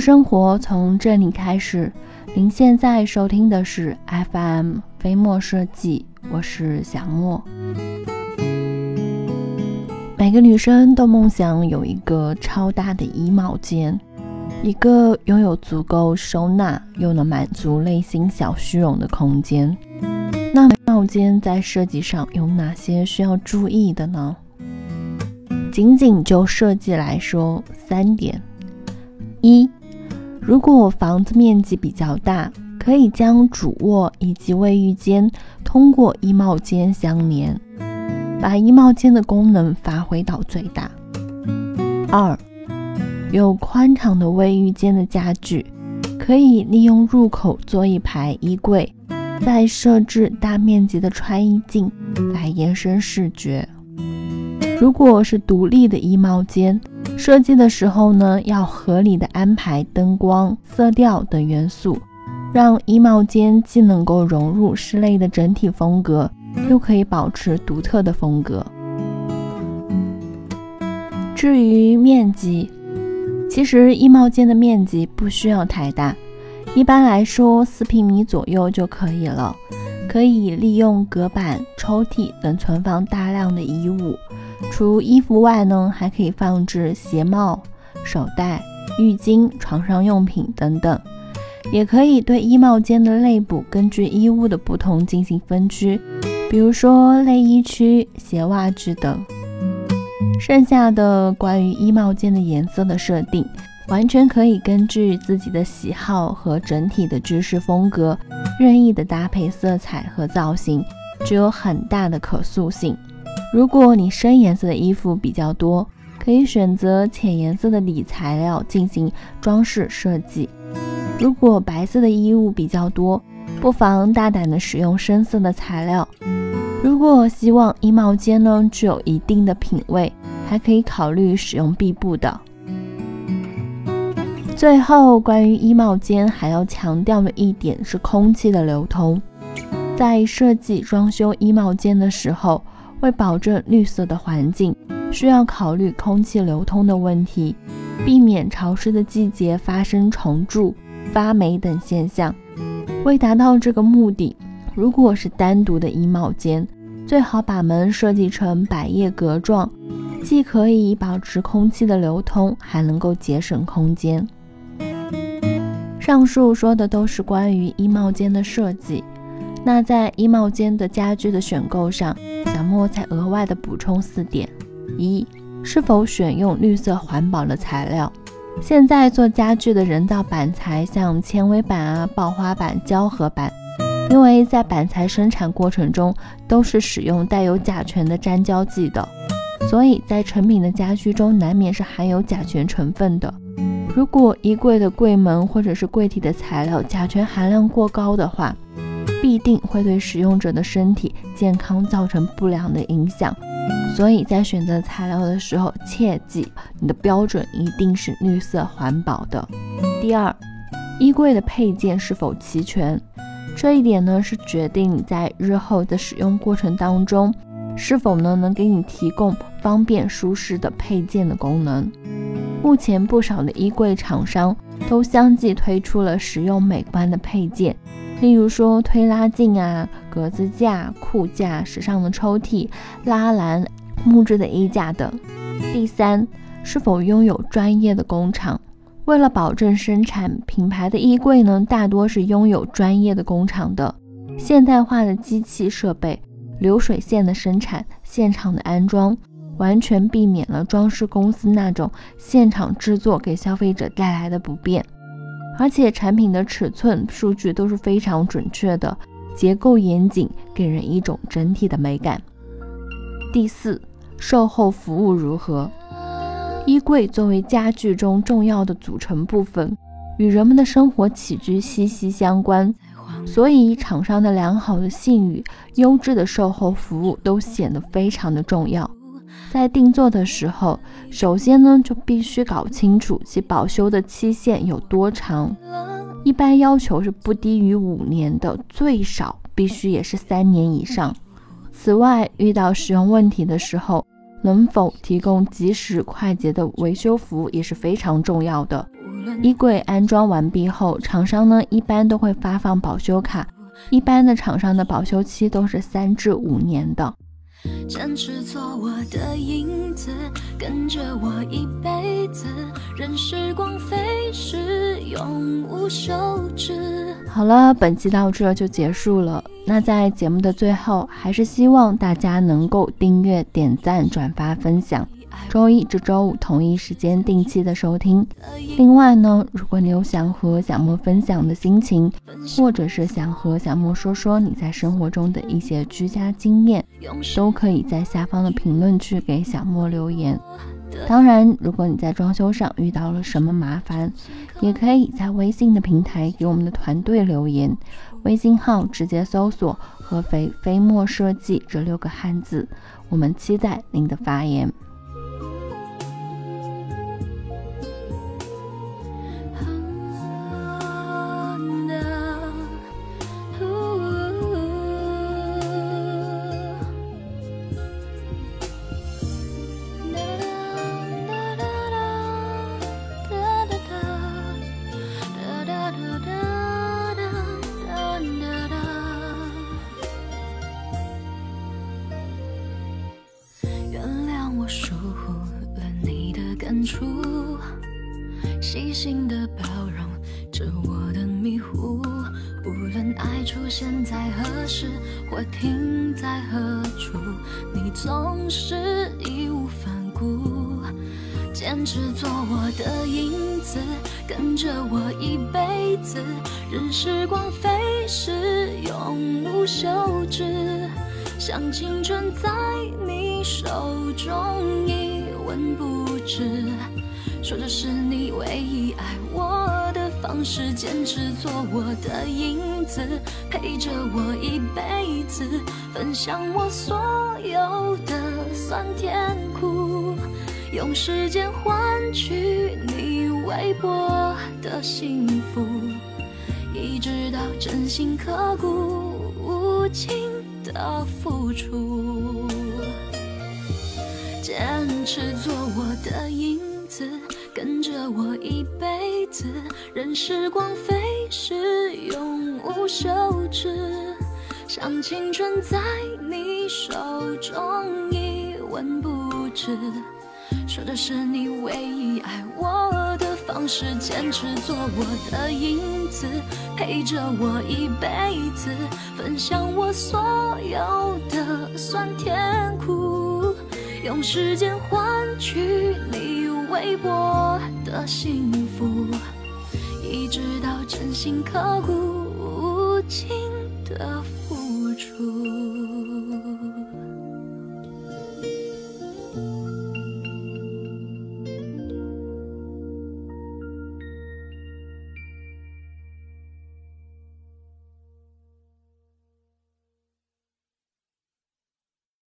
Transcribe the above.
生活从这里开始。您现在收听的是 FM 飞墨设计，我是小莫。每个女生都梦想有一个超大的衣帽间，一个拥有足够收纳又能满足内心小虚荣的空间。那帽间在设计上有哪些需要注意的呢？仅仅就设计来说，三点：一。如果房子面积比较大，可以将主卧以及卫浴间通过衣帽间相连，把衣帽间的功能发挥到最大。二，有宽敞的卫浴间的家具，可以利用入口做一排衣柜，再设置大面积的穿衣镜来延伸视觉。如果是独立的衣帽间，设计的时候呢，要合理的安排灯光、色调等元素，让衣帽间既能够融入室内的整体风格，又可以保持独特的风格。至于面积，其实衣帽间的面积不需要太大，一般来说四平米左右就可以了，可以利用隔板、抽屉等存放大量的衣物。除衣服外呢，还可以放置鞋帽、手袋、浴巾、床上用品等等。也可以对衣帽间的内部根据衣物的不同进行分区，比如说内衣区、鞋袜区等。剩下的关于衣帽间的颜色的设定，完全可以根据自己的喜好和整体的居室风格，任意的搭配色彩和造型，具有很大的可塑性。如果你深颜色的衣服比较多，可以选择浅颜色的底材料进行装饰设计；如果白色的衣物比较多，不妨大胆的使用深色的材料。如果希望衣帽间呢具有一定的品味，还可以考虑使用壁布的。最后，关于衣帽间还要强调的一点是空气的流通，在设计装修衣帽间的时候。为保证绿色的环境，需要考虑空气流通的问题，避免潮湿的季节发生虫蛀、发霉等现象。为达到这个目的，如果是单独的衣帽间，最好把门设计成百叶格状，既可以保持空气的流通，还能够节省空间。上述说的都是关于衣帽间的设计。那在衣帽间的家具的选购上，小莫再额外的补充四点：一、是否选用绿色环保的材料？现在做家具的人造板材，像纤维板啊、爆花板、胶合板，因为在板材生产过程中都是使用带有甲醛的粘胶剂的，所以在成品的家具中难免是含有甲醛成分的。如果衣柜的柜门或者是柜体的材料甲醛含量过高的话，必定会对使用者的身体健康造成不良的影响，所以在选择材料的时候，切记你的标准一定是绿色环保的。第二，衣柜的配件是否齐全，这一点呢是决定在日后的使用过程当中，是否呢能给你提供方便舒适的配件的功能。目前不少的衣柜厂商都相继推出了实用美观的配件。例如说推拉镜啊、格子架、裤架、时尚的抽屉、拉篮、木质的衣架等。第三，是否拥有专业的工厂？为了保证生产品牌的衣柜呢，大多是拥有专业的工厂的，现代化的机器设备、流水线的生产、现场的安装，完全避免了装饰公司那种现场制作给消费者带来的不便。而且产品的尺寸数据都是非常准确的，结构严谨，给人一种整体的美感。第四，售后服务如何？衣柜作为家具中重要的组成部分，与人们的生活起居息息相关，所以厂商的良好的信誉、优质的售后服务都显得非常的重要。在定做的时候，首先呢就必须搞清楚其保修的期限有多长，一般要求是不低于五年的，最少必须也是三年以上。此外，遇到使用问题的时候，能否提供及时快捷的维修服务也是非常重要的。衣柜安装完毕后，厂商呢一般都会发放保修卡，一般的厂商的保修期都是三至五年的。坚持做我的影子，跟着我一辈子，任时光飞逝，永无休止。好了，本期到这就结束了。那在节目的最后，还是希望大家能够订阅、点赞、转发、分享。周一至周五同一时间定期的收听。另外呢，如果你有想和小莫分享的心情，或者是想和小莫说说你在生活中的一些居家经验，都可以在下方的评论区给小莫留言。当然，如果你在装修上遇到了什么麻烦，也可以在微信的平台给我们的团队留言，微信号直接搜索“合肥飞墨设计”这六个汉字，我们期待您的发言。处细心的包容着我的迷糊，无论爱出现在何时或停在何处，你总是义无反顾，坚持做我的影子，跟着我一辈子，任时光飞逝，永无休止，像青春在你手中一文不值。说这是你唯一爱我的方式，坚持做我的影子，陪着我一辈子，分享我所有的酸甜苦，用时间换取你微薄的幸福，一直到真心刻骨，无情的付出，持做我的影子。跟着我一辈子，任时光飞逝，永无休止。像青春在你手中一文不值，说的是你唯一爱我的方式。坚持做我的影子，陪着我一辈子，分享我所有的酸甜苦，用时间换取你。微薄的幸福，一直到真心刻骨无情的付